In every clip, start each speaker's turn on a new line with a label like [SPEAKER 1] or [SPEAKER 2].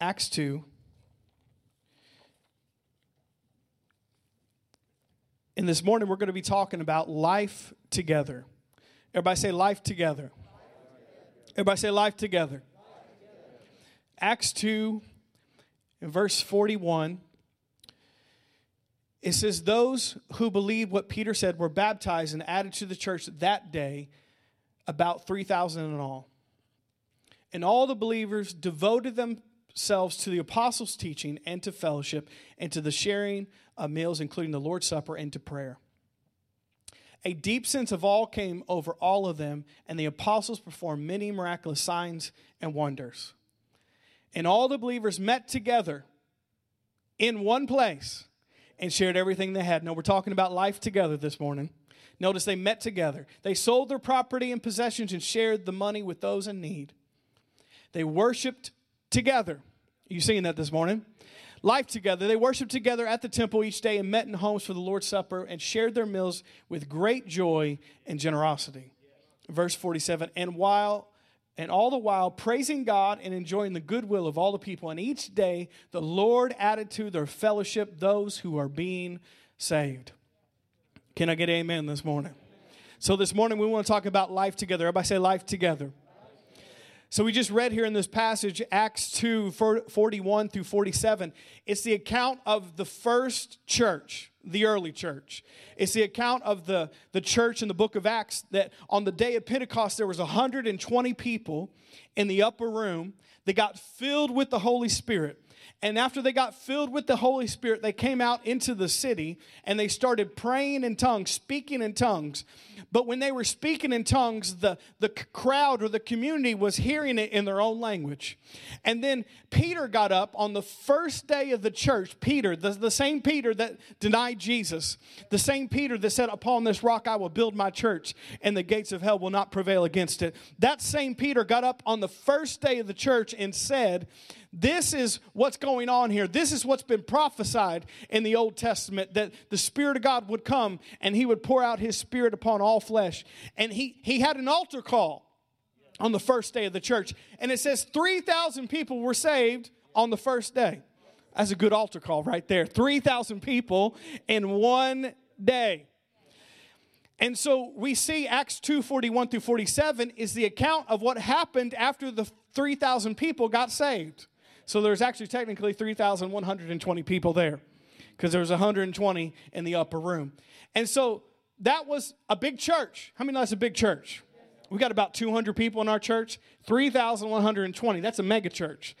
[SPEAKER 1] Acts 2. And this morning we're going to be talking about life together. Everybody say life together. Everybody say life together. Acts 2 in verse 41 it says those who believed what Peter said were baptized and added to the church that day about 3,000 in all. And all the believers devoted themselves to the apostles' teaching and to fellowship and to the sharing of meals, including the Lord's Supper and to prayer. A deep sense of awe came over all of them, and the apostles performed many miraculous signs and wonders. And all the believers met together in one place and shared everything they had. No, we're talking about life together this morning. Notice they met together. They sold their property and possessions and shared the money with those in need. They worshiped together. You seeing that this morning? Life together. They worshiped together at the temple each day and met in homes for the Lord's Supper and shared their meals with great joy and generosity. Verse 47 And while and all the while praising God and enjoying the goodwill of all the people. And each day the Lord added to their fellowship those who are being saved. Can I get amen this morning? So this morning we want to talk about life together. Everybody say life together. So we just read here in this passage, Acts 2 41 through 47. It's the account of the first church, the early church. It's the account of the, the church in the book of Acts that on the day of Pentecost, there was 120 people in the upper room that got filled with the Holy Spirit. And after they got filled with the Holy Spirit, they came out into the city and they started praying in tongues, speaking in tongues. But when they were speaking in tongues, the, the crowd or the community was hearing it in their own language. And then Peter got up on the first day of the church. Peter, the, the same Peter that denied Jesus, the same Peter that said, Upon this rock I will build my church, and the gates of hell will not prevail against it. That same Peter got up on the first day of the church and said, this is what's going on here. This is what's been prophesied in the Old Testament that the Spirit of God would come and He would pour out His Spirit upon all flesh. And He, he had an altar call on the first day of the church. And it says 3,000 people were saved on the first day. That's a good altar call right there. 3,000 people in one day. And so we see Acts 2 41 through 47 is the account of what happened after the 3,000 people got saved. So there's actually technically 3,120 people there because there was 120 in the upper room. And so that was a big church. How many know that's a big church? We got about 200 people in our church, 3,120. That's a mega church.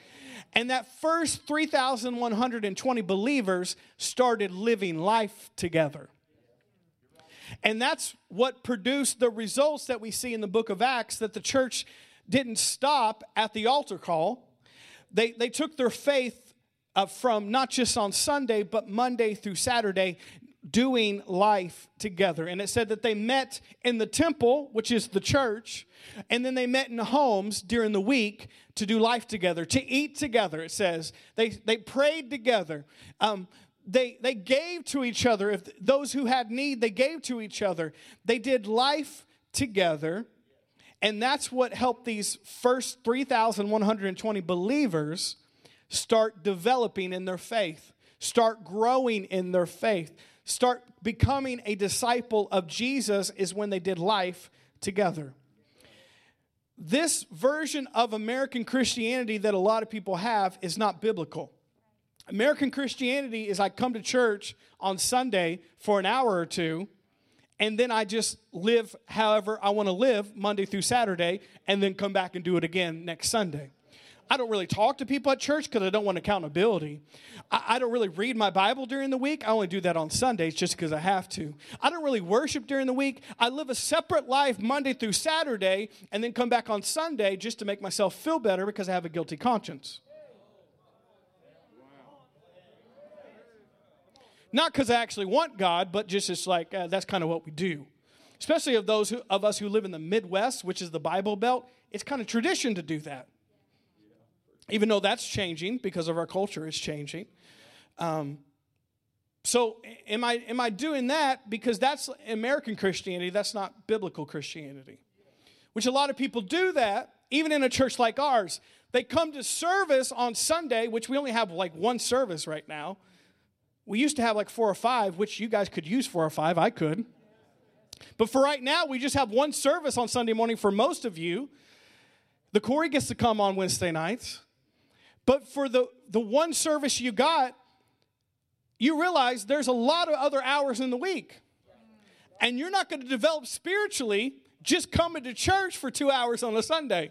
[SPEAKER 1] And that first 3,120 believers started living life together. And that's what produced the results that we see in the book of Acts that the church didn't stop at the altar call they, they took their faith uh, from not just on Sunday, but Monday through Saturday, doing life together. And it said that they met in the temple, which is the church, and then they met in homes during the week to do life together, to eat together, it says. They, they prayed together. Um, they, they gave to each other. If those who had need, they gave to each other. They did life together. And that's what helped these first 3,120 believers start developing in their faith, start growing in their faith, start becoming a disciple of Jesus is when they did life together. This version of American Christianity that a lot of people have is not biblical. American Christianity is I come to church on Sunday for an hour or two and then I just live however I want to live Monday through Saturday and then come back and do it again next Sunday. I don't really talk to people at church because I don't want accountability. I, I, don't really read my Bible during the week. I only do that on Sundays just because I have to. I don't really worship during the week. I live a separate life Monday through Saturday and then come back on Sunday just to make myself feel better because I have a guilty conscience. Not because I actually want God, but just it's like uh, that's kind of what we do. Especially of those who, of us who live in the Midwest, which is the Bible Belt, it's kind of tradition to do that. Even though that's changing because of our culture is changing. Um, so am I am I doing that because that's American Christianity, that's not biblical Christianity. Which a lot of people do that, even in a church like ours. they come to service on Sunday, which we only have like one service right now. We used to have like four or five, which you guys could use four or five. I could. But for right now, we just have one service on Sunday morning for most of you. The Corey gets to come on Wednesday nights. But for the, the one service you got, you realize there's a lot of other hours in the week. And you're not going to develop spiritually just coming to church for two hours on a Sunday.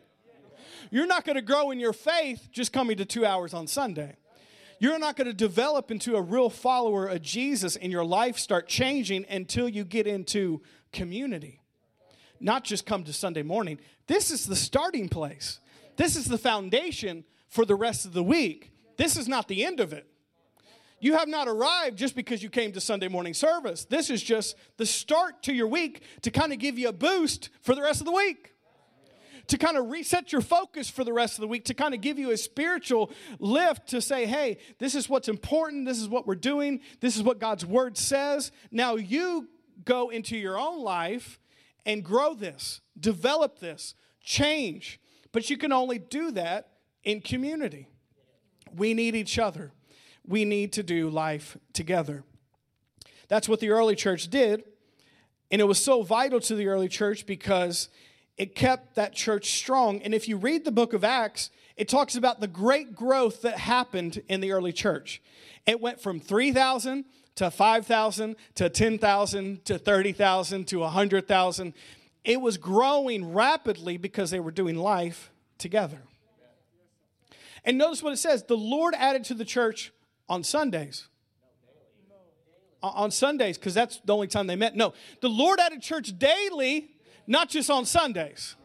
[SPEAKER 1] You're not going to grow in your faith just coming to two hours on Sunday. You're not going to develop into a real follower of Jesus and your life start changing until you get into community. Not just come to Sunday morning. This is the starting place. This is the foundation for the rest of the week. This is not the end of it. You have not arrived just because you came to Sunday morning service. This is just the start to your week to kind of give you a boost for the rest of the week. To kind of reset your focus for the rest of the week, to kind of give you a spiritual lift to say, hey, this is what's important, this is what we're doing, this is what God's word says. Now you go into your own life and grow this, develop this, change. But you can only do that in community. We need each other we need to do life together. That's what the early church did. And it was so vital to the early church because it kept that church strong. And if you read the book of Acts, it talks about the great growth that happened in the early church. It went from 3,000 to 5,000 to 10,000 to 30,000 to 100,000. It was growing rapidly because they were doing life together. And notice what it says the Lord added to the church on Sundays. On Sundays, because that's the only time they met. No, the Lord added church daily, not just on Sundays.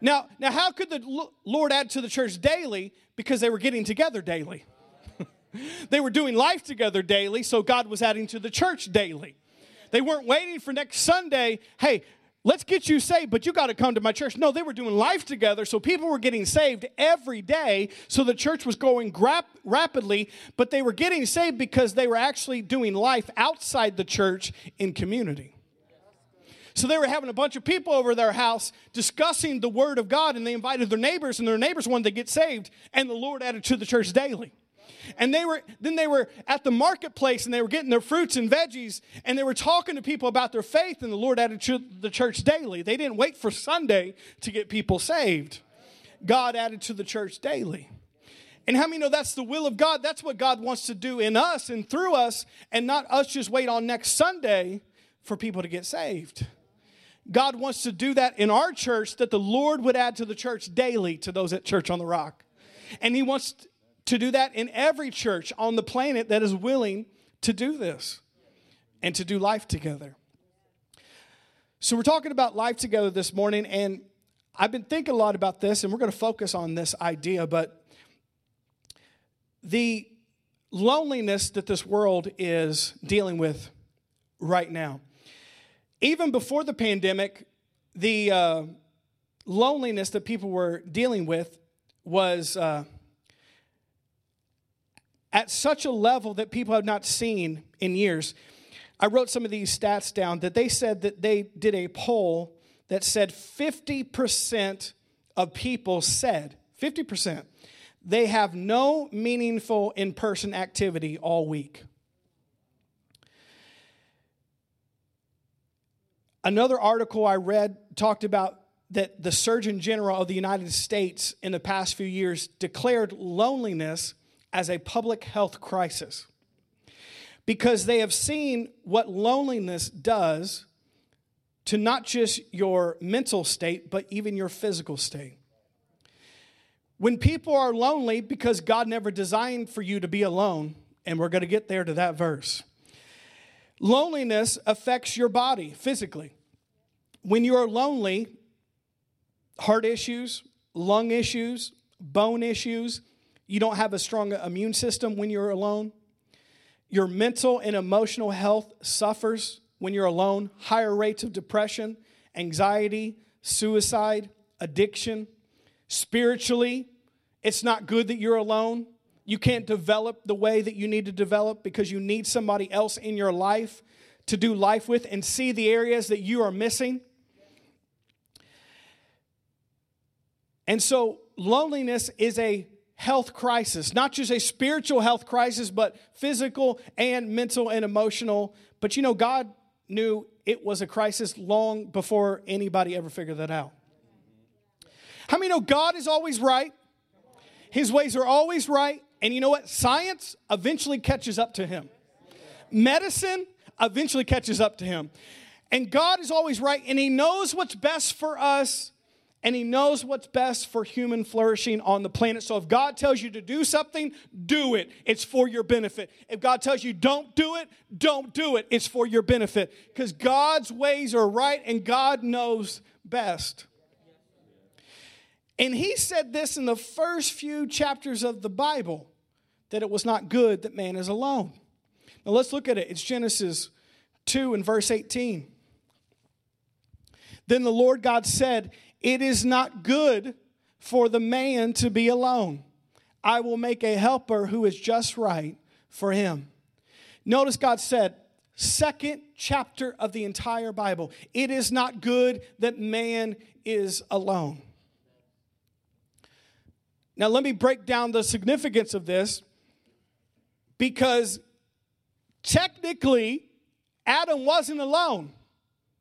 [SPEAKER 1] Now, now, how could the Lord add to the church daily? Because they were getting together daily. they were doing life together daily, so God was adding to the church daily. They weren't waiting for next Sunday. Hey, let's get you saved, but you got to come to my church. No, they were doing life together, so people were getting saved every day. So the church was going grap- rapidly, but they were getting saved because they were actually doing life outside the church in community. So they were having a bunch of people over their house discussing the word of God, and they invited their neighbors, and their neighbors wanted to get saved, and the Lord added to the church daily. And they were then they were at the marketplace and they were getting their fruits and veggies and they were talking to people about their faith and the Lord added to the church daily. They didn't wait for Sunday to get people saved. God added to the church daily. And how many know that's the will of God? That's what God wants to do in us and through us, and not us just wait on next Sunday for people to get saved. God wants to do that in our church, that the Lord would add to the church daily to those at Church on the Rock. And He wants to do that in every church on the planet that is willing to do this and to do life together. So, we're talking about life together this morning, and I've been thinking a lot about this, and we're going to focus on this idea, but the loneliness that this world is dealing with right now. Even before the pandemic, the uh, loneliness that people were dealing with was. Uh, at such a level that people have not seen in years. I wrote some of these stats down that they said that they did a poll that said 50% of people said, 50%, they have no meaningful in person activity all week. Another article I read talked about that the Surgeon General of the United States in the past few years declared loneliness as a public health crisis because they have seen what loneliness does to not just your mental state, but even your physical state. When people are lonely because God never designed for you to be alone, and we're going to get there to that verse, loneliness affects your body physically. When you are lonely, heart issues, lung issues, bone issues, you don't have a strong immune system when you're alone. Your mental and emotional health suffers when you're alone. Higher rates of depression, anxiety, suicide, addiction. Spiritually, it's not good that you're alone. You can't develop the way that you need to develop because you need somebody else in your life to do life with and see the areas that you are missing. And so loneliness is a health crisis, not just a spiritual health crisis, but physical and mental and emotional. But you know, God knew it was a crisis long before anybody ever figured that out. How many know God is always right? His ways are always right. And you know what? Science eventually catches up to him. Medicine eventually catches up to him. And God is always right, and He knows what's best for us, and He knows what's best for human flourishing on the planet. So if God tells you to do something, do it. It's for your benefit. If God tells you don't do it, don't do it. It's for your benefit. Because God's ways are right, and God knows best. And He said this in the first few chapters of the Bible that it was not good that man is alone. Now let's look at it. It's Genesis 2 and verse 18. Then the Lord God said, It is not good for the man to be alone. I will make a helper who is just right for him. Notice God said, second chapter of the entire Bible, it is not good that man is alone. Now, let me break down the significance of this because technically, Adam wasn't alone,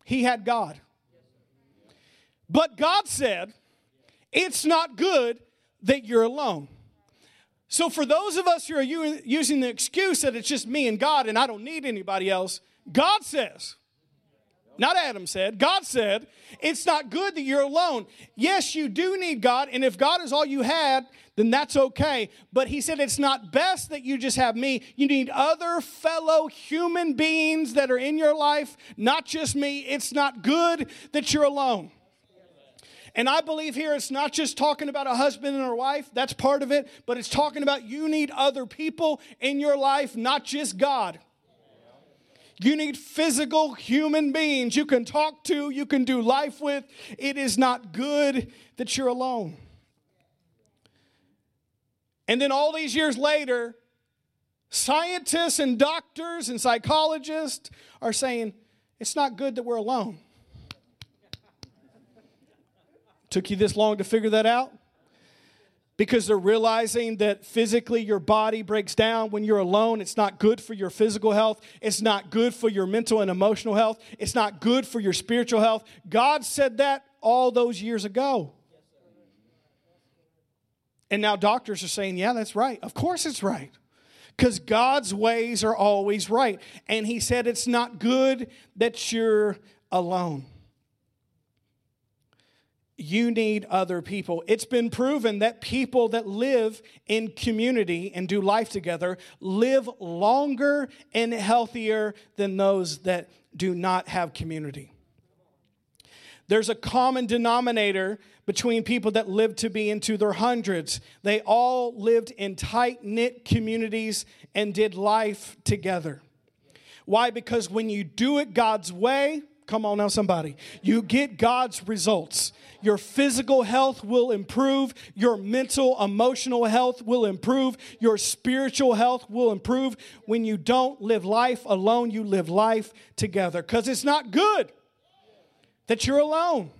[SPEAKER 1] he had God. But God said, it's not good that you're alone. So, for those of us who are using the excuse that it's just me and God and I don't need anybody else, God says, not Adam said, God said, it's not good that you're alone. Yes, you do need God, and if God is all you had, then that's okay. But He said it's not best that you just have me. You need other fellow human beings that are in your life, not just me. It's not good that you're alone. And I believe here it's not just talking about a husband and a wife, that's part of it, but it's talking about you need other people in your life, not just God. You need physical human beings you can talk to, you can do life with. It is not good that you're alone. And then all these years later, scientists and doctors and psychologists are saying it's not good that we're alone. Took you this long to figure that out? Because they're realizing that physically your body breaks down when you're alone. It's not good for your physical health. It's not good for your mental and emotional health. It's not good for your spiritual health. God said that all those years ago. And now doctors are saying, yeah, that's right. Of course it's right. Because God's ways are always right. And He said it's not good that you're alone you need other people. It's been proven that people that live in community and do life together live longer and healthier than those that do not have community. There's a common denominator between people that live to be into their hundreds. They all lived in tight knit communities and did life together. Why? Because when you do it God's way, come on now, somebody, you get God's results your physical health will improve, your mental, emotional health will improve, your spiritual health will improve. When you don't live life alone, you live life together because it's not good that you're alone.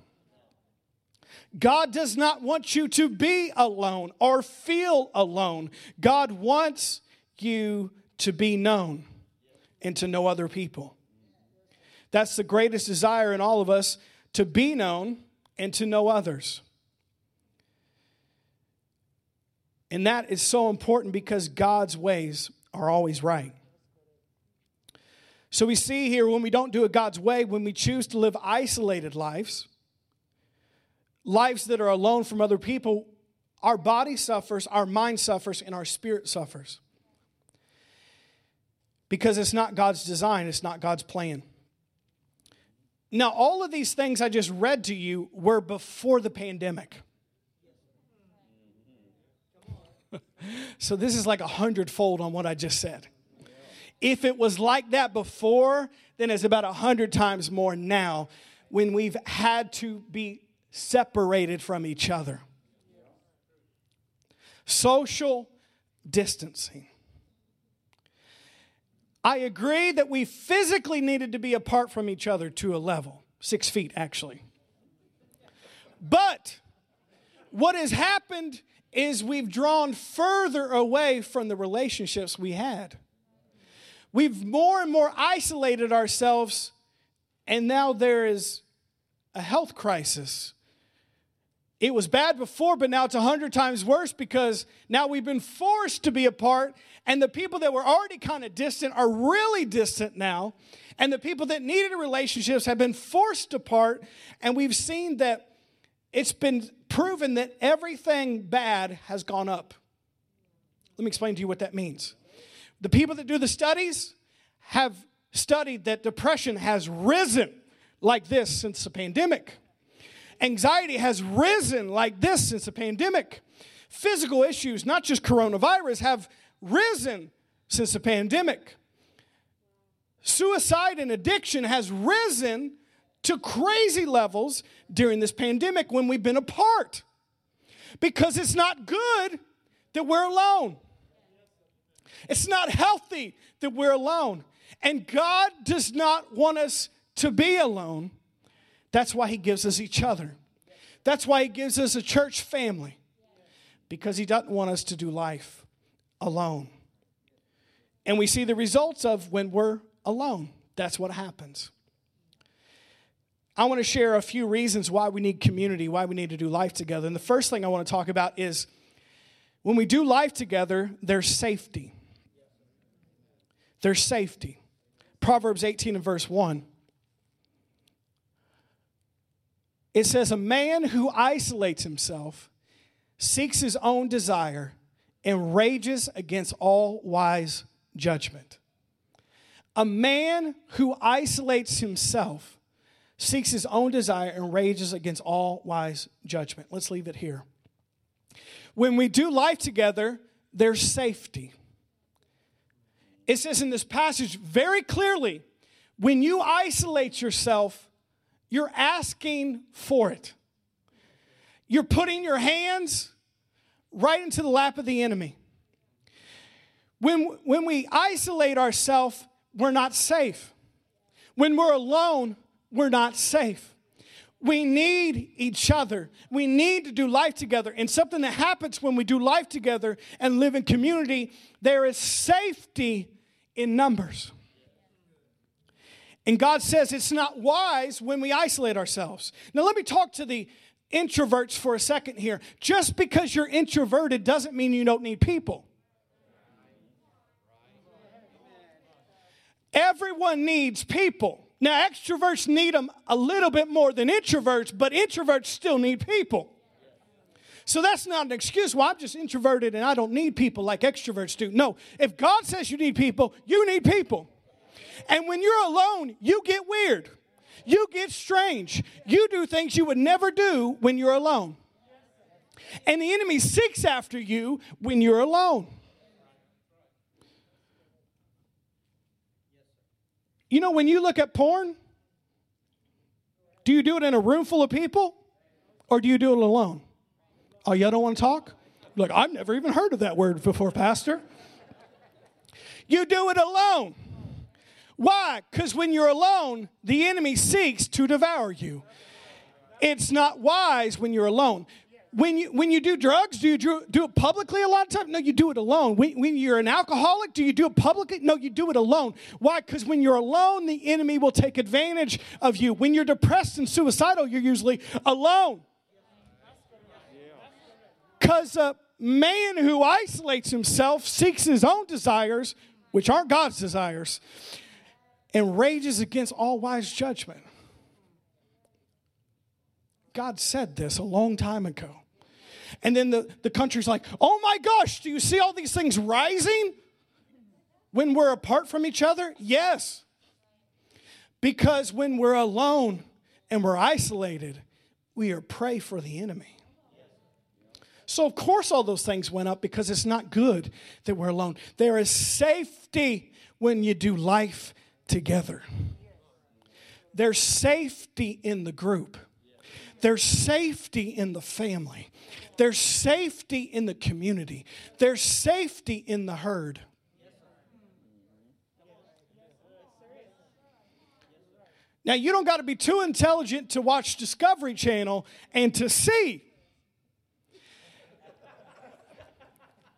[SPEAKER 1] God does not want you to be alone or feel alone. God wants you to be known and to know other people. That's the greatest desire in all of us to be known and to know others. And that is so important because God's ways are always right. So we see here when we don't do it God's way, when we choose to live isolated lives, lives that are alone from other people, our body suffers, our mind suffers, and our spirit suffers. Because it's not God's design, it's not God's plan. Now, all of these things I just read to you were before the pandemic. so this is like a hundredfold on what I just said. If it was like that before, then it's about a hundred times more now when we've had to be separated from each other. Social distancing. I agree that we physically needed to be apart from each other to a level, six feet actually. But what has happened is we've drawn further away from the relationships we had. We've more and more isolated ourselves, and now there is a health crisis. It was bad before, but now it's a hundred times worse because now we've been forced to be apart, and the people that were already kind of distant are really distant now. And the people that needed relationships have been forced apart, and we've seen that it's been proven that everything bad has gone up. Let me explain to you what that means. The people that do the studies have studied that depression has risen like this since the pandemic. Anxiety has risen like this since the pandemic. Physical issues, not just coronavirus, have risen since the pandemic. Suicide and addiction has risen to crazy levels during this pandemic when we've been apart. Because it's not good that we're alone. It's not healthy that we're alone. And God does not want us to be alone. That's why He gives us each other. That's why He gives us a church family, because He doesn't want us to do life alone. And we see the results of when we're alone. That's what happens. I want to share a few reasons why we need community, why we need to do life together. And the first thing I want to talk about is when we do life together, there's safety. There's safety. Proverbs 18 and verse 1. It says, A man who isolates himself seeks his own desire and rages against all wise judgment. A man who isolates himself seeks his own desire and rages against all wise judgment. Let's leave it here. When we do life together, there's safety. It says in this passage very clearly when you isolate yourself, you're asking for it. You're putting your hands right into the lap of the enemy. When, when we isolate ourselves, we're not safe. When we're alone, we're not safe. We need each other. We need to do life together. And something that happens when we do life together and live in community, there is safety in numbers. And God says it's not wise when we isolate ourselves. Now, let me talk to the introverts for a second here. Just because you're introverted doesn't mean you don't need people. Everyone needs people. Now, extroverts need them a little bit more than introverts, but introverts still need people. So that's not an excuse. Well, I'm just introverted and I don't need people like extroverts do. No, if God says you need people, you need people. And when you're alone, you get weird. You get strange. You do things you would never do when you're alone. And the enemy seeks after you when you're alone. You know, when you look at porn, do you do it in a room full of people or do you do it alone? Oh, y'all don't want to talk? Look, I've never even heard of that word before, Pastor. You do it alone. Why? Because when you're alone, the enemy seeks to devour you. It's not wise when you're alone. When you, when you do drugs, do you do, do it publicly a lot of times? No, you do it alone. When, when you're an alcoholic, do you do it publicly? No, you do it alone. Why? Because when you're alone, the enemy will take advantage of you. When you're depressed and suicidal, you're usually alone. Because a man who isolates himself seeks his own desires, which aren't God's desires and rages against all wise judgment. God said this a long time ago. And then the, the country's like, oh my gosh, do you see all these things rising when we're apart from each other? Yes. Because when we're alone and we're isolated, we are prey for the enemy. So, of course, all those things went up because it's not good that we're alone. There is safety when you do life together. There's safety in the group. There's safety in the family. There's safety in the community. There's safety in the herd. Now, you don't got to be too intelligent to watch Discovery Channel and to see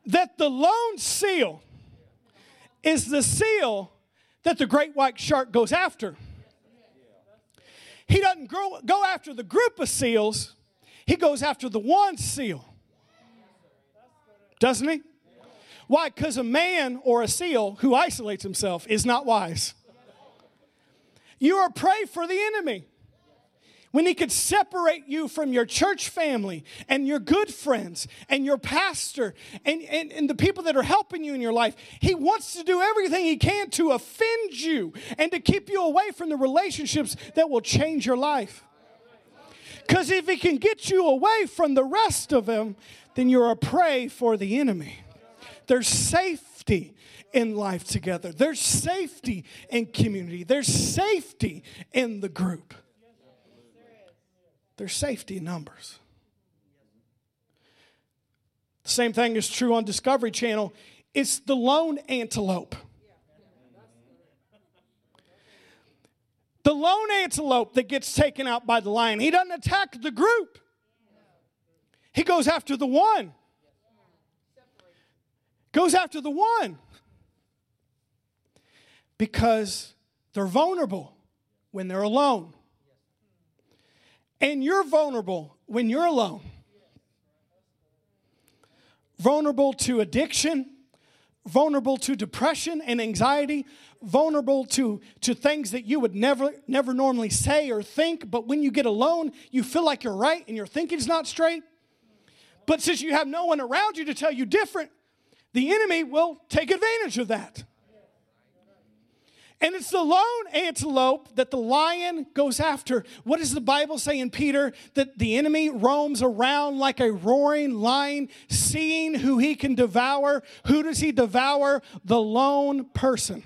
[SPEAKER 1] that the lone seal is the seal that the great white shark goes after. He doesn't go, go after the group of seals, he goes after the one seal. Doesn't he? Why? Because a man or a seal who isolates himself is not wise. You are prey for the enemy when he could separate you from your church family and your good friends and your pastor and, and, and, the people that are helping you in your life, he wants to do everything he can to offend you and to keep you away from the relationships that will change your life. Because if he can get you away from the rest of them, then you're a prey for the enemy. There's safety in life together, there's safety in community, there's safety in the group. There's safety in numbers. The same thing is true on Discovery Channel. It's the lone antelope. The lone antelope that gets taken out by the lion. He doesn't attack the group, he goes after the one. Goes after the one. Because they're vulnerable when they're alone. And you're vulnerable when you're alone. Vulnerable to addiction, vulnerable to depression and anxiety, vulnerable to, to things that you would never, never normally say or think, but when you get alone, you feel like you're right and your thinking's not straight. But since you have no one around you to tell you different, the enemy will take advantage of that. And it's the lone antelope that the lion goes after. What does the Bible say in Peter? That the enemy roams around like a roaring lion, seeing who he can devour. Who does he devour? The lone person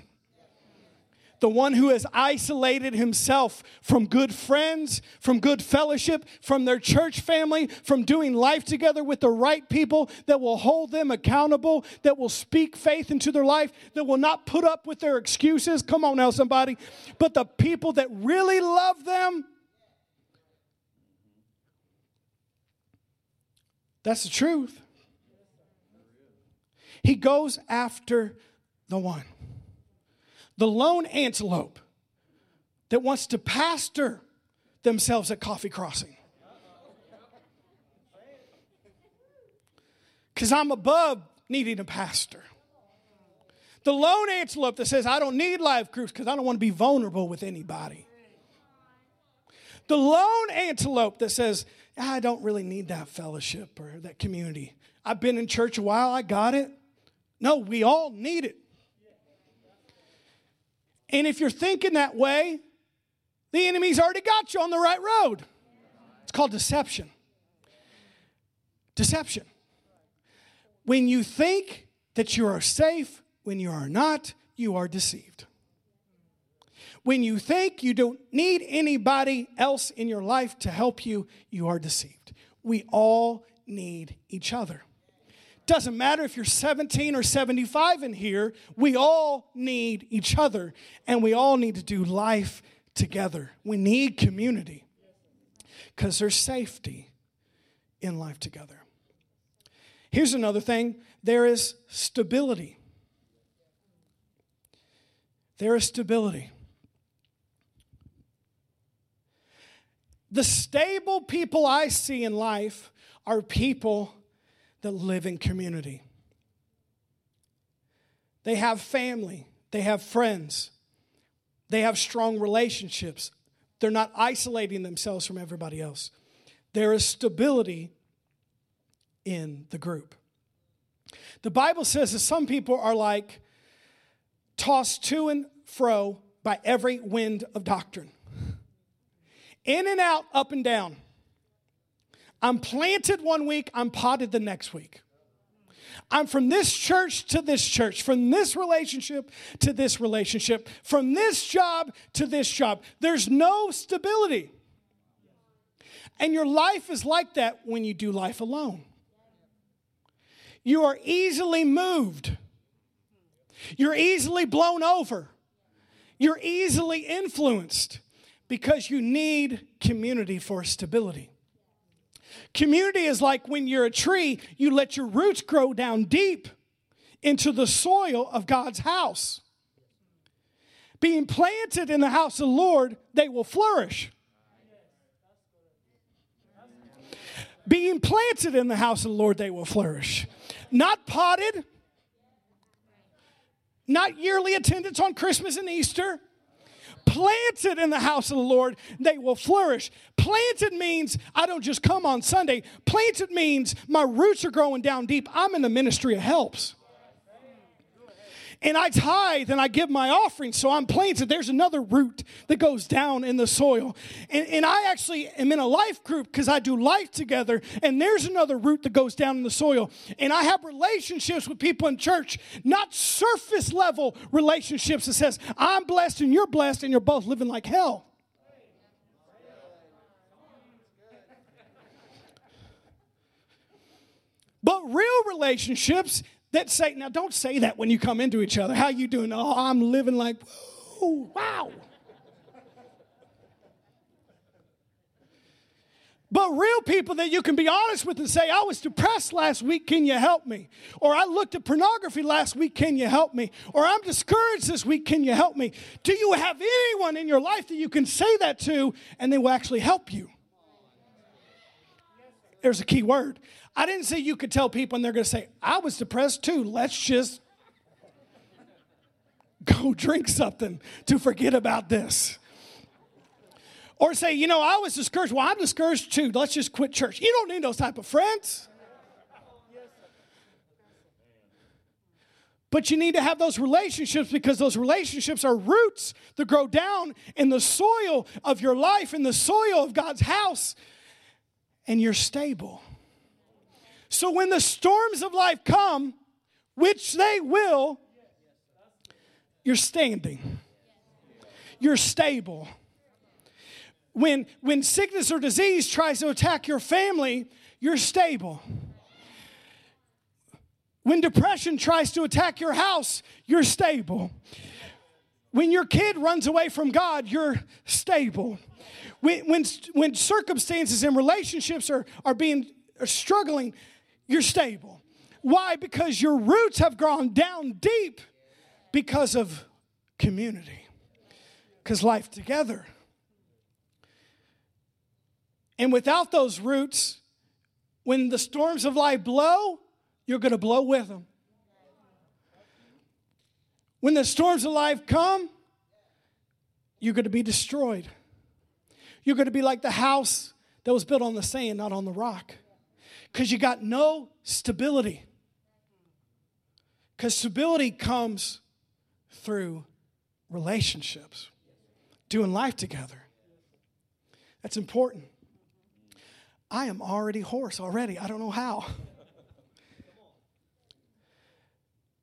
[SPEAKER 1] the one who has isolated himself from good friends, from good fellowship, from their church family, from doing life together with the right people that will hold them accountable, that will speak faith into their life, that will not put up with their excuses. Come on now, somebody. But the people that really love them, that's the truth. He goes after the one the lone antelope that wants to pastor themselves at Coffee Crossing. Because I'm above needing a pastor. The lone antelope that says, I don't need life groups because I don't want to be vulnerable with anybody. The lone antelope that says, I don't really need that fellowship or that community. I've been in church a while, I got it. No, we all need it. And if you're thinking that way, the enemy's already got you on the right road. It's called deception. Deception. When you think that you are safe when you are not, you are deceived. When you think you don't need anybody else in your life to help you, you are deceived. We all need each other. Doesn't matter if you're 17 or 75 in here, we all need each other and we all need to do life together. We need community because there's safety in life together. Here's another thing there is stability. There is stability. The stable people I see in life are people that live in community. They have family, they have friends, they have strong relationships. They're not isolating themselves from everybody else. There is stability in the group. The Bible says that some people are like tossed to and fro by every wind of doctrine, in and out, up and down. I'm planted one week, I'm potted the next week. I'm from this church to this church, from this relationship to this relationship, from this job to this job. There's no stability. And your life is like that when you do life alone. You are easily moved, you're easily blown over, you're easily influenced because you need community for stability. Community is like when you're a tree, you let your roots grow down deep into the soil of God's house. Being planted in the house of the Lord, they will flourish. Being planted in the house of the Lord, they will flourish. Not potted, not yearly attendance on Christmas and Easter. Planted in the house of the Lord, they will flourish. Planted means I don't just come on Sunday. Planted means my roots are growing down deep. I'm in the ministry of helps and I tithe and I give my offering. So I'm planted. There's another root that goes down in the soil. And, and I actually am in a life group because I do life together. And there's another root that goes down in the soil. And I have relationships with people in church, not surface level relationships that says, I'm blessed and you're blessed and you're both living like hell. But real relationships that say, now don't say that when you come into each other. How you doing? Oh, I'm living like, whoa, wow. But real people that you can be honest with and say, I was depressed last week, can you help me? Or I looked at pornography last week, can you help me? Or I'm discouraged this week, can you help me? Do you have anyone in your life that you can say that to and they will actually help you? There's a key word. I didn't say you could tell people and they're going to say, I was depressed too. Let's just go drink something to forget about this. Or say, you know, I was discouraged. Well, I'm discouraged too. Let's just quit church. You don't need those type of friends. But you need to have those relationships because those relationships are roots that grow down in the soil of your life, in the soil of God's house, and you're stable. So when the storms of life come, which they will, you're standing. You're stable. When, when sickness or disease tries to attack your family, you're stable. When depression tries to attack your house, you're stable. When your kid runs away from God, you're stable. When, when, when circumstances and relationships are, are being are struggling, you're stable. Why? Because your roots have gone down deep because of community, because life together. And without those roots, when the storms of life blow, you're going to blow with them. When the storms of life come, you're going to be destroyed. You're going to be like the house that was built on the sand, not on the rock because you got no stability. Because stability comes through relationships, doing life together. That's important. I am already hoarse already. I don't know how.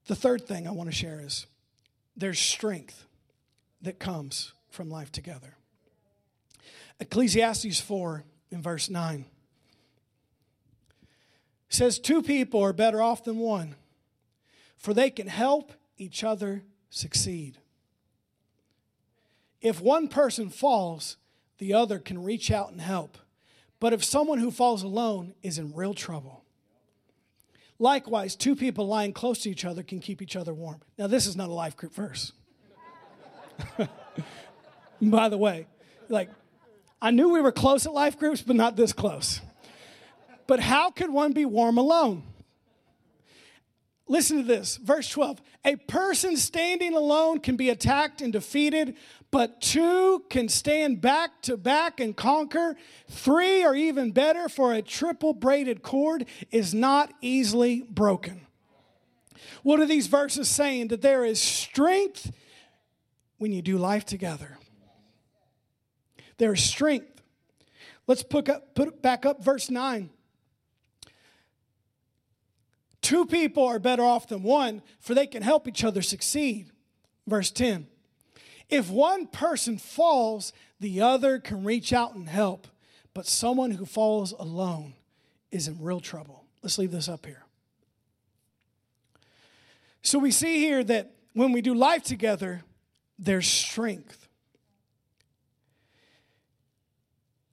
[SPEAKER 1] The third thing I want to share is there's strength that comes from life together. Ecclesiastes 4 in verse 9 says two people are better off than one, for they can help each other succeed. If one person falls, the other can reach out and help. But if someone who falls alone is in real trouble, likewise, two people lying close to each other can keep each other warm. Now, this is not a life group verse. By the way, like, I knew we were close at life groups, but not this close. But how could one be warm alone? Listen to this, verse 12. A person standing alone can be attacked and defeated, but two can stand back to back and conquer. Three are even better, for a triple braided cord is not easily broken. What are these verses saying? That there is strength when you do life together. There is strength. Let's put, up, put back up verse 9. Two people are better off than one, for they can help each other succeed. Verse 10 If one person falls, the other can reach out and help, but someone who falls alone is in real trouble. Let's leave this up here. So we see here that when we do life together, there's strength.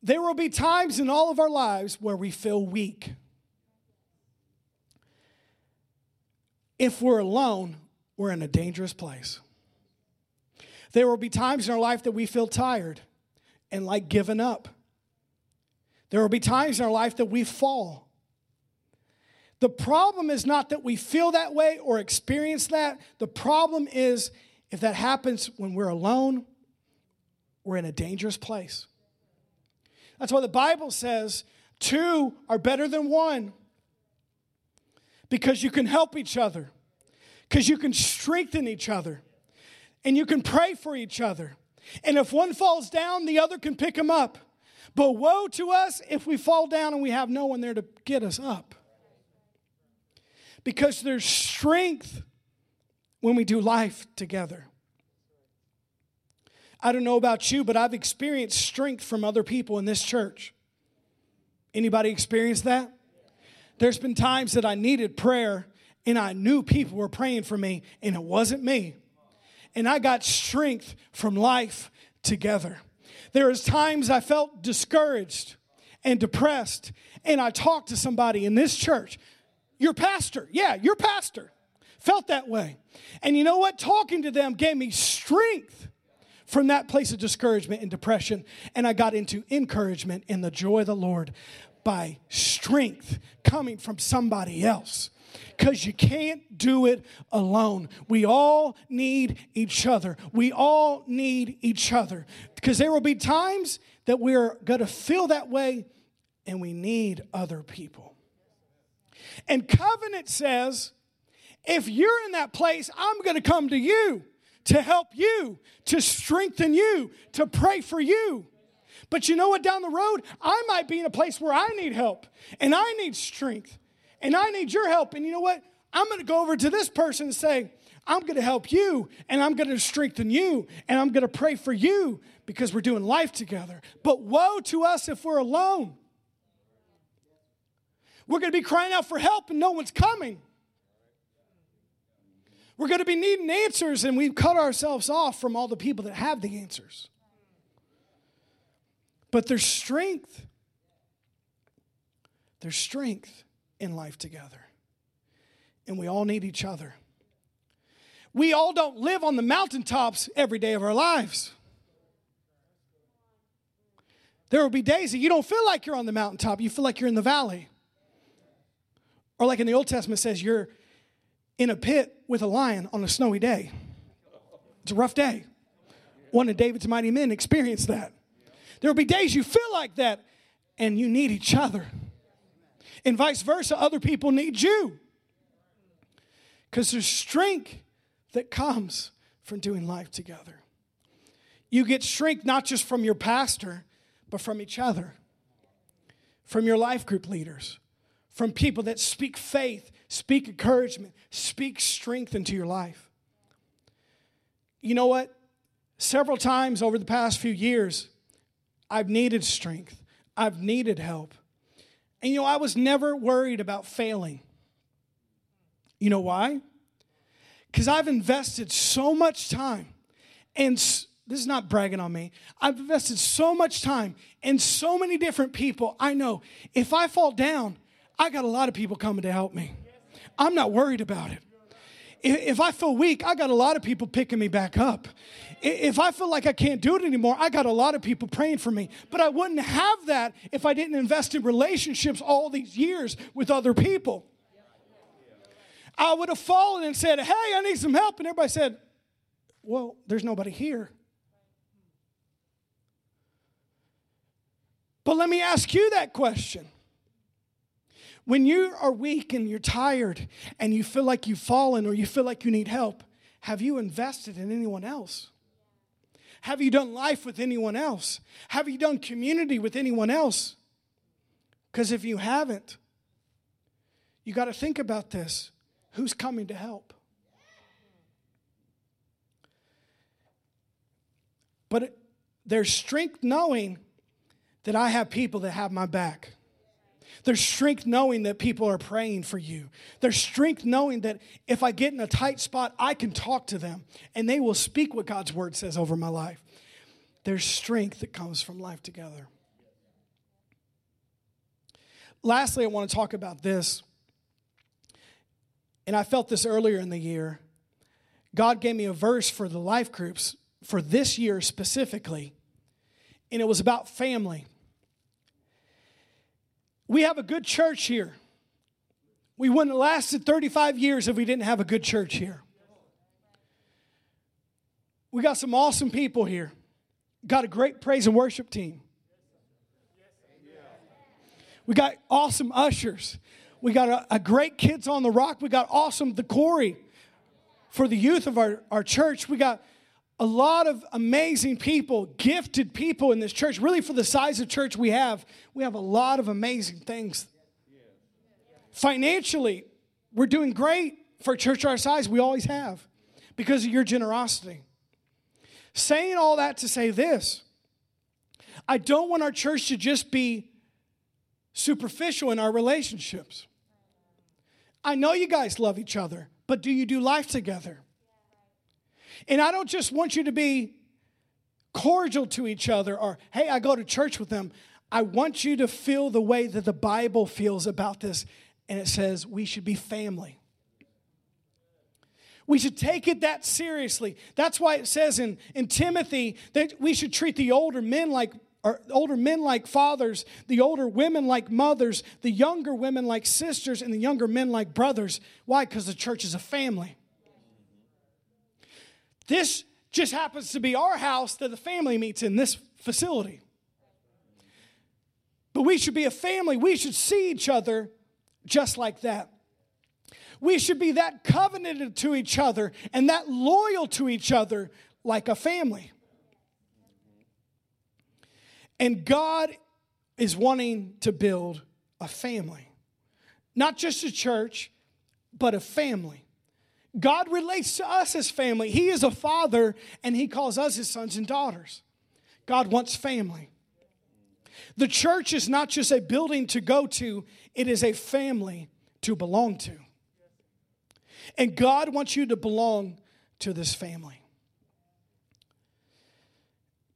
[SPEAKER 1] There will be times in all of our lives where we feel weak. If we're alone, we're in a dangerous place. There will be times in our life that we feel tired and like giving up. There will be times in our life that we fall. The problem is not that we feel that way or experience that. The problem is if that happens when we're alone, we're in a dangerous place. That's why the Bible says two are better than one because you can help each other, because you can strengthen each other, and you can pray for each other. And if one falls down, the other can pick him up. But woe to us if we fall down and we have no one there to get us up. Because there's strength when we do life together. I don't know about you, but I've experienced strength from other people in this church. Anybody experienced that? There's been times that I needed prayer and I knew people were praying for me and it wasn't me. And I got strength from life together. There was times I felt discouraged and depressed and I talked to somebody in this church. Your pastor, yeah, your pastor felt that way. And you know what? Talking to them gave me strength from that place of discouragement and depression, and I got into encouragement in the joy of the Lord by strength coming from somebody else. Because you can't do it alone. We all need each other. We all need each other. Because there will be times that we're going to feel that way and we need other people. And covenant says, if you're in that place, I'm going to come to you to help you, to strengthen you, to pray for you. But you know what? Down the road, I might be in a place where I need help and I need strength and I need your help. And you know what? I'm going to go over to this person and say, I'm going to help you and I'm going to strengthen you and I'm going to pray for you because we're doing life together. But woe to us if we're alone. We're going to be crying out for help and no one's coming. We're going to be needing answers, and we've cut ourselves off from all the people that have the answers. But there's strength. There's strength in life together. And we all need each other. We all don't live on the mountaintops every day of our lives. There will be days that you don't feel like you're on the mountaintop, you feel like you're in the valley. Or, like in the Old Testament says, you're in a pit with a lion on a snowy day. It's a rough day. One of David's mighty men experienced that. There will be days you feel like that, and you need each other. And vice versa, other people need you. Because there's strength that comes from doing life together. You get strength not just from your pastor, but from each other, from your life group leaders, from people that speak faith, speak encouragement, speak strength into your life. You know what? Several times over the past few years, I've needed strength, I've needed help. And you know, I was never worried about failing. You know why? Because I've invested so much time, and this is not bragging on me. I've invested so much time in so many different people. I know if I fall down, I got a lot of people coming to help me. I'm not worried about it. If I feel weak, I got a lot of people picking me back up. If I feel like I can't do it anymore, I got a lot of people praying for me. But I wouldn't have that if I didn't invest in relationships all these years with other people. I would have fallen and said, Hey, I need some help. And everybody said, Well, there's nobody here. But let me ask you that question when you are weak and you're tired and you feel like you've fallen or you feel like you need help, have you invested in anyone else? Have you done life with anyone else? Have you done community with anyone else? Because if you haven't, you got to think about this. Who's coming to help? But there's strength knowing that I have people that have my back. There's strength knowing that people are praying for you. There's strength knowing that if I get in a tight spot, I can talk to them and they will speak what God's word says over my life. There's strength that comes from life together. Lastly, I want to talk about this. And I felt this earlier in the year. God gave me a verse for the life groups for this year specifically, and it was about family. We have a good church here. We wouldn't have lasted 35 years if we didn't have a good church here. We got some awesome people here. Got a great praise and worship team. We got awesome ushers. We got a, a great kids on the rock. We got awesome the Corey for the youth of our, our church. We got a lot of amazing people, gifted people in this church. Really, for the size of church we have, we have a lot of amazing things. Financially, we're doing great for a church our size. We always have because of your generosity. Saying all that to say this I don't want our church to just be superficial in our relationships. I know you guys love each other, but do you do life together? And I don't just want you to be cordial to each other or, hey, I go to church with them. I want you to feel the way that the Bible feels about this. And it says we should be family. We should take it that seriously. That's why it says in, in Timothy that we should treat the older men like or older men like fathers, the older women like mothers, the younger women like sisters, and the younger men like brothers. Why? Because the church is a family. This just happens to be our house that the family meets in this facility. But we should be a family. We should see each other just like that. We should be that covenanted to each other and that loyal to each other like a family. And God is wanting to build a family, not just a church, but a family. God relates to us as family. He is a father and he calls us his sons and daughters. God wants family. The church is not just a building to go to, it is a family to belong to. And God wants you to belong to this family.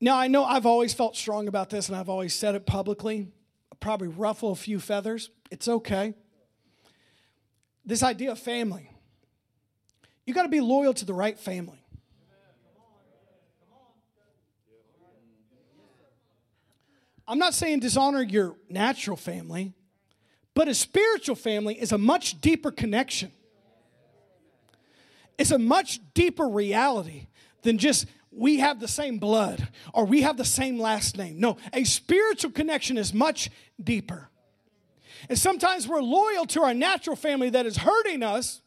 [SPEAKER 1] Now, I know I've always felt strong about this and I've always said it publicly. I'll probably ruffle a few feathers. It's okay. This idea of family, you got to be loyal to the right family. I'm not saying dishonor your natural family, but a spiritual family is a much deeper connection. It's a much deeper reality than just we have the same blood or we have the same last name. No, a spiritual connection is much deeper. And sometimes we're loyal to our natural family that is hurting us.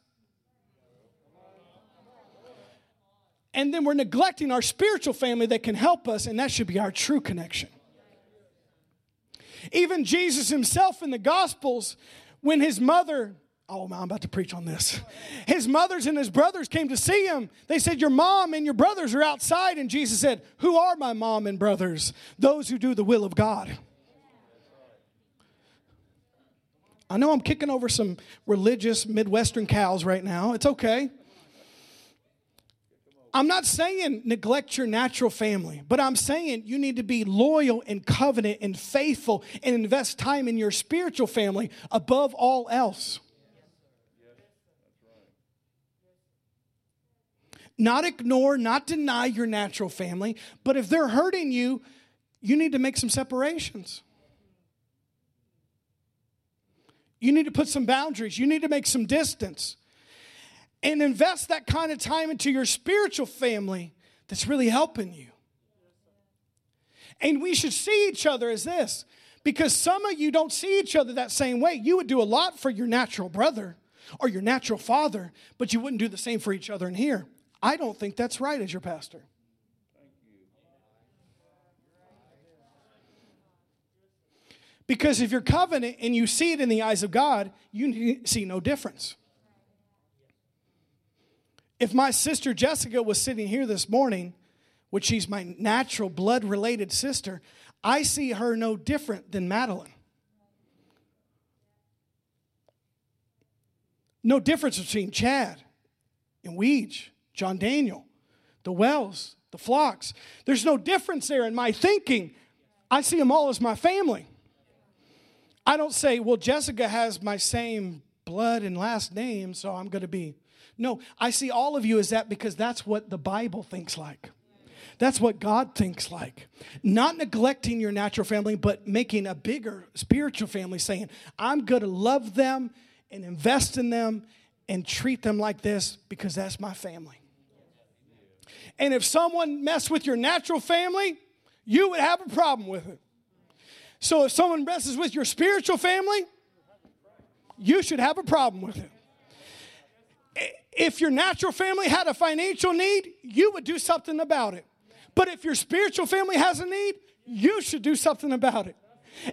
[SPEAKER 1] And then we're neglecting our spiritual family that can help us, and that should be our true connection. Even Jesus himself in the Gospels, when his mother Oh, I'm about to preach on this. His mothers and his brothers came to see him. They said, Your mom and your brothers are outside. And Jesus said, Who are my mom and brothers? Those who do the will of God. I know I'm kicking over some religious Midwestern cows right now. It's okay. I'm not saying neglect your natural family, but I'm saying you need to be loyal and covenant and faithful and invest time in your spiritual family above all else. Not ignore, not deny your natural family, but if they're hurting you, you need to make some separations. You need to put some boundaries. You need to make some distance. And invest that kind of time into your spiritual family that's really helping you. And we should see each other as this because some of you don't see each other that same way. You would do a lot for your natural brother or your natural father, but you wouldn't do the same for each other in here. I don't think that's right as your pastor. Because if you're covenant and you see it in the eyes of God, you see no difference. If my sister Jessica was sitting here this morning, which she's my natural blood related sister, I see her no different than Madeline. No difference between Chad and Weege. John Daniel, the Wells, the flocks. There's no difference there in my thinking. I see them all as my family. I don't say, well, Jessica has my same blood and last name, so I'm going to be. No, I see all of you as that because that's what the Bible thinks like. That's what God thinks like. Not neglecting your natural family, but making a bigger spiritual family, saying, I'm going to love them and invest in them and treat them like this because that's my family. And if someone messed with your natural family, you would have a problem with it. So if someone messes with your spiritual family, you should have a problem with it. If your natural family had a financial need, you would do something about it. But if your spiritual family has a need, you should do something about it.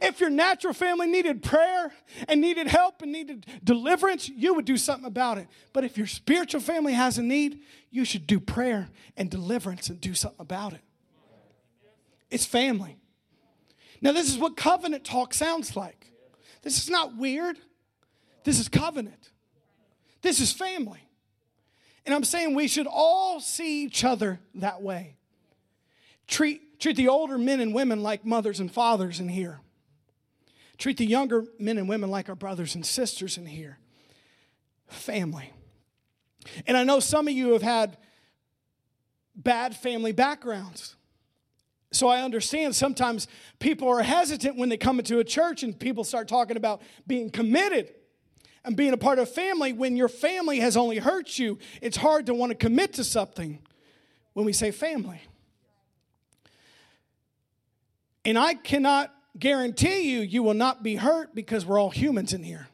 [SPEAKER 1] If your natural family needed prayer and needed help and needed deliverance, you would do something about it. But if your spiritual family has a need, you should do prayer and deliverance and do something about it. It's family. Now, this is what covenant talk sounds like. This is not weird. This is covenant. This is family. And I'm saying we should all see each other that way. Treat, treat the older men and women like mothers and fathers in here. Treat the younger men and women like our brothers and sisters in here. Family. And I know some of you have had bad family backgrounds. So I understand sometimes people are hesitant when they come into a church and people start talking about being committed and being a part of a family when your family has only hurt you. It's hard to want to commit to something when we say family. And I cannot guarantee you, you will not be hurt because we're all humans in here.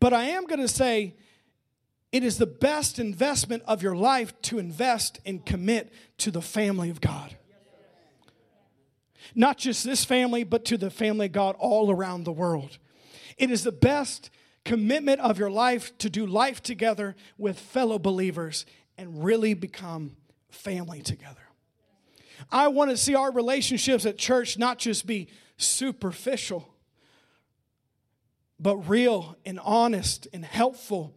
[SPEAKER 1] But I am going to say it is the best investment of your life to invest and commit to the family of God. Not just this family, but to the family of God all around the world. It is the best commitment of your life to do life together with fellow believers and really become family together. I want to see our relationships at church not just be superficial, but real and honest and helpful.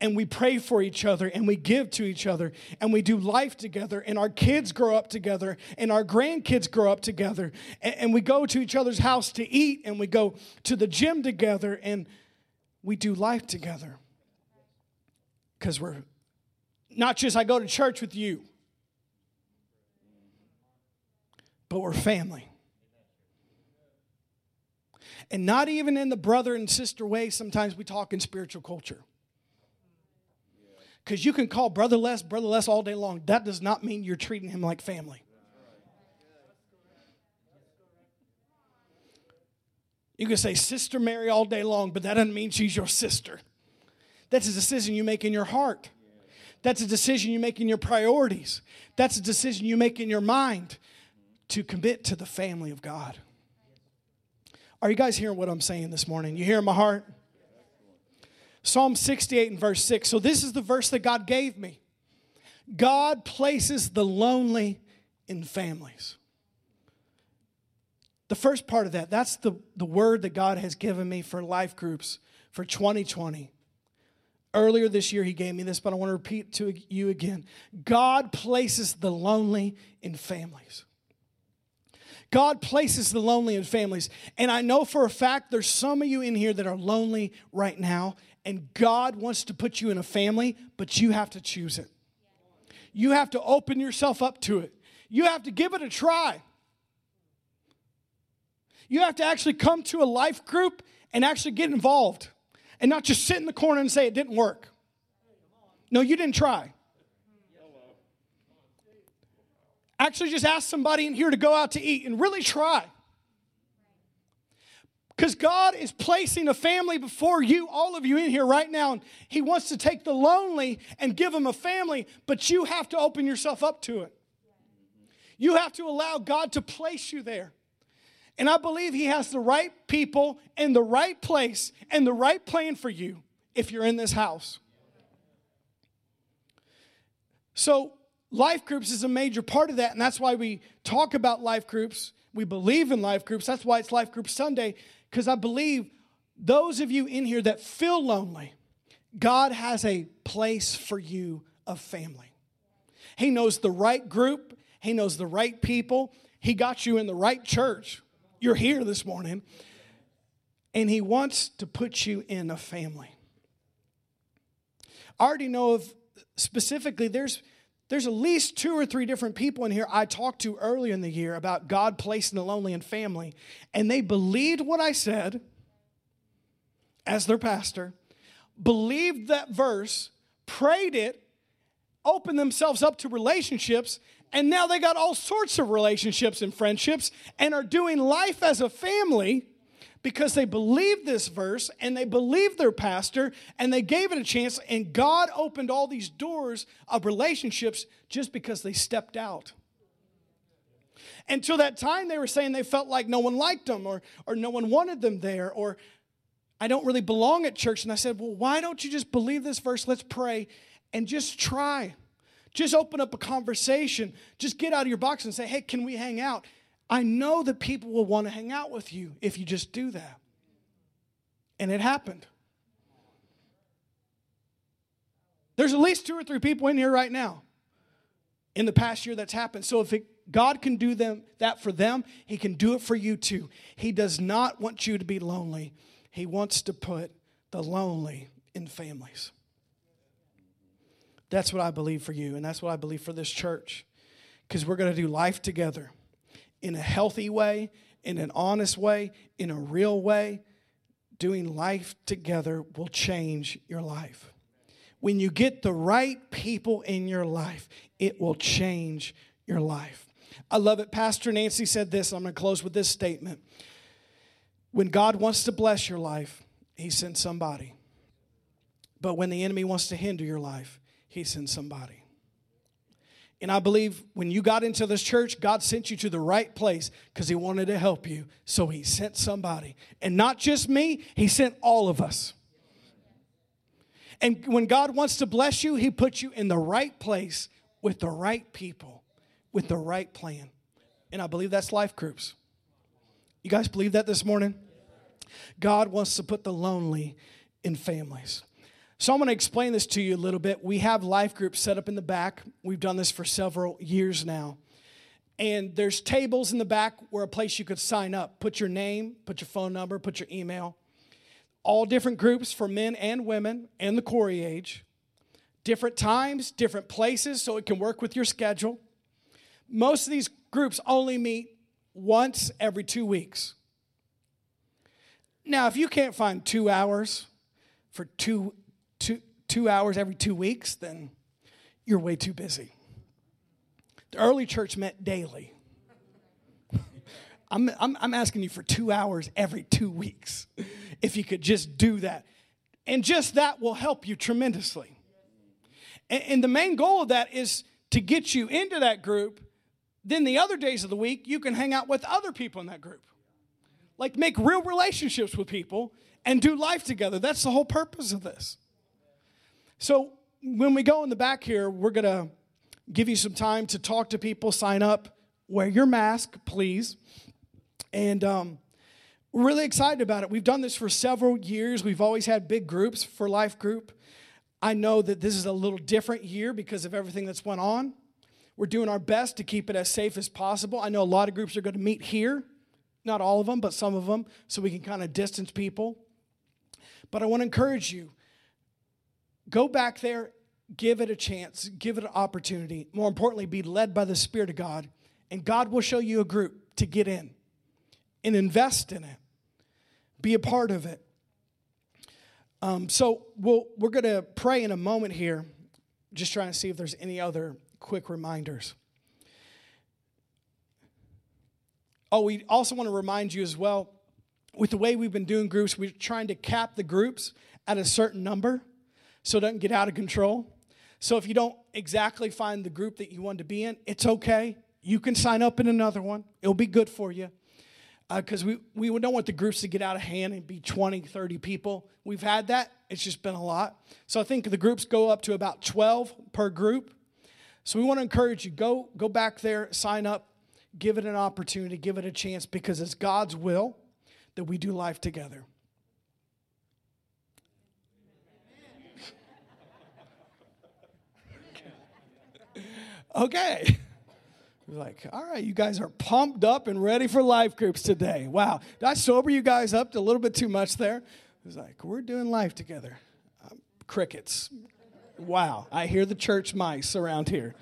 [SPEAKER 1] And we pray for each other and we give to each other and we do life together and our kids grow up together and our grandkids grow up together and, and we go to each other's house to eat and we go to the gym together and we do life together. Because we're not just I go to church with you but we're family. And not even in the brother and sister way, sometimes we talk in spiritual culture. Because you can call brother Les, brother Les all day long. That does not mean you're treating him like family. You can say Sister Mary all day long, but that doesn't mean she's your sister. That's a decision you make in your heart. That's a decision you make in your priorities. That's a decision you make in your mind to commit to the family of God. Are you guys hearing what I'm saying this morning? You hear my heart? Psalm 68 and verse 6. So, this is the verse that God gave me. God places the lonely in families. The first part of that, that's the, the word that God has given me for life groups for 2020. Earlier this year, He gave me this, but I want to repeat to you again. God places the lonely in families. God places the lonely in families. And I know for a fact there's some of you in here that are lonely right now, and God wants to put you in a family, but you have to choose it. You have to open yourself up to it. You have to give it a try. You have to actually come to a life group and actually get involved and not just sit in the corner and say it didn't work. No, you didn't try. Actually, just ask somebody in here to go out to eat and really try. Because God is placing a family before you, all of you in here right now, and He wants to take the lonely and give them a family, but you have to open yourself up to it. You have to allow God to place you there. And I believe He has the right people in the right place and the right plan for you if you're in this house. So, life groups is a major part of that, and that's why we talk about life groups. We believe in life groups. That's why it's Life Group Sunday, because I believe those of you in here that feel lonely, God has a place for you of family. He knows the right group, He knows the right people, He got you in the right church. you're here this morning. And He wants to put you in a family. I already know of specifically, there's there's at least two or three different people in here I talked to earlier in the year about God placing the lonely in family, and they believed what I said as their pastor, believed that verse, prayed it, opened themselves up to relationships, and now they got all sorts of relationships and friendships and are doing life as a family because they believed this verse and they believed their pastor and they gave it a chance, and God opened all these doors of relationships just because they stepped out. Until that time, they were saying they felt like no one liked them or, or no one wanted them there or I don't really belong at church. And I said, Well, why don't you just believe this verse? Let's pray and just try. Just open up a conversation. Just get out of your box and say, Hey, can we hang out? I know that people will want to hang out with you if you just do that. And it happened. There's at least two or three people in here right now in the past year that's happened. So if it, God can do them that for them, he can do it for you too. He does not want you to be lonely. He wants to put the lonely in families. That's what I believe for you, and that's what I believe for this church. Because we're going to do life together in a healthy way, in an honest way, in a real way, doing life together will change your life. When you get the right people in your life, it will change your life. I love it. Pastor Nancy said this. I'm going to close with this statement. When God wants to bless your life, He sends somebody. But when the enemy wants to hinder your life, He sends somebody. And I believe when you got into this church, God sent you to the right place because He wanted to help you. So He sent somebody. And not just me, He sent all of us. And when God wants to bless you, He puts you in the right place with the right people, with the right plan. And I believe that's life groups. You guys believe that this morning? God wants to put the lonely in families. So I'm going to explain this to you a little bit. We have life groups set up in the back. We've done this for several years now. And there's tables in the back where a place you could sign up. Put your name, put your phone number, put your email. All different groups for men and women and the Corey age. Different times, different places, so it can work with your schedule. Most of these groups only meet once every two weeks. Now, if you can't find two hours for two two, two hours every two weeks, then you're way too busy. The early church met daily. I'm, I'm, I'm asking you for two hours every two weeks. If you could just do that. And just that will help you tremendously. And, and the main goal of that is to get you into that group. Then the other days of the week, you can hang out with other people in that group. Like make real relationships with people and do life together. That's the whole purpose of this. So when we go in the back here, we're going to give you some time to talk to people, sign up, wear your mask, please. And um, we're really excited about it. We've done this for several years. We've always had big groups for Life Group. I know that this is a little different year because of everything that's went on. We're doing our best to keep it as safe as possible. I know a lot of groups are going to meet here, not all of them, but some of them, so we can kind of distance people. But I want to encourage you Go back there, give it a chance, give it an opportunity. More importantly, be led by the Spirit of God, and God will show you a group to get in and invest in it. Be a part of it. Um, so we'll, we're going to pray in a moment here, just trying to see if there's any other quick reminders. Oh, we also want to remind you as well with the way we've been doing groups, we're trying to cap the groups at a certain number so it doesn't get out of control. So if you don't exactly find the group that you want to be in, it's okay. You can sign up in another one. It'll be good for you. Because uh, we, we don't want the groups to get out of hand and be 20, 30 people. We've had that. It's just been a lot. So I think the groups go up to about 12 per group. So we want to encourage you go, go back there, sign up, give it an opportunity, give it a chance because it's God's will that we do life together. Okay. like, all right, you guys are pumped up and ready for life groups today. Wow. Did I sober you guys up a little bit too much there? It was like, we're doing life together. Um, crickets. Wow. I hear the church mice around here.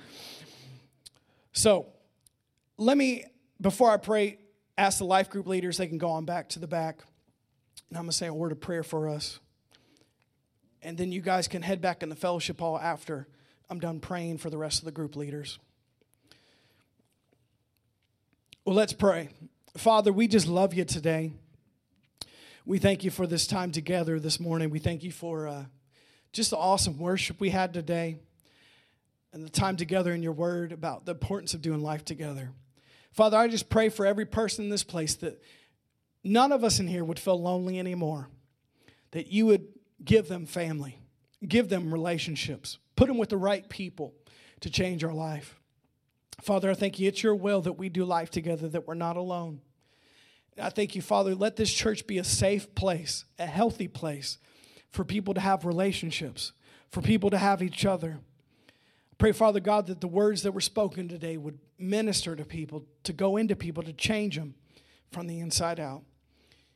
[SPEAKER 1] So let me, before I pray, ask the life group leaders, they can go on back to the back. And I'm going to say a word of prayer for us. And then you guys can head back in the fellowship hall after I'm done praying for the rest of the group leaders. Well, let's pray. Father, we just love you today. We thank you for this time together this morning. We thank you for uh, just the awesome worship we had today and the time together in your word about the importance of doing life together. Father, I just pray for every person in this place that none of us in here would feel lonely anymore, that you would give them family, give them relationships, put them with the right people to change our life. Father, I thank you. It's your will that we do life together, that we're not alone. I thank you, Father. Let this church be a safe place, a healthy place for people to have relationships, for people to have each other. Pray, Father God, that the words that were spoken today would minister to people, to go into people, to change them from the inside out.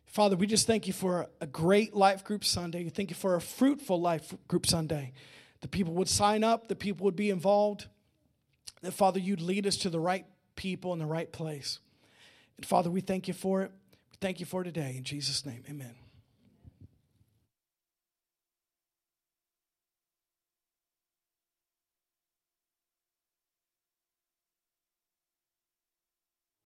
[SPEAKER 1] Father, we just thank you for a great life group Sunday. We Thank you for a fruitful life group Sunday. The people would sign up, the people would be involved that, Father, you'd lead us to the right people in the right place. And Father, we thank you for it. We thank you for today. In Jesus' name, amen.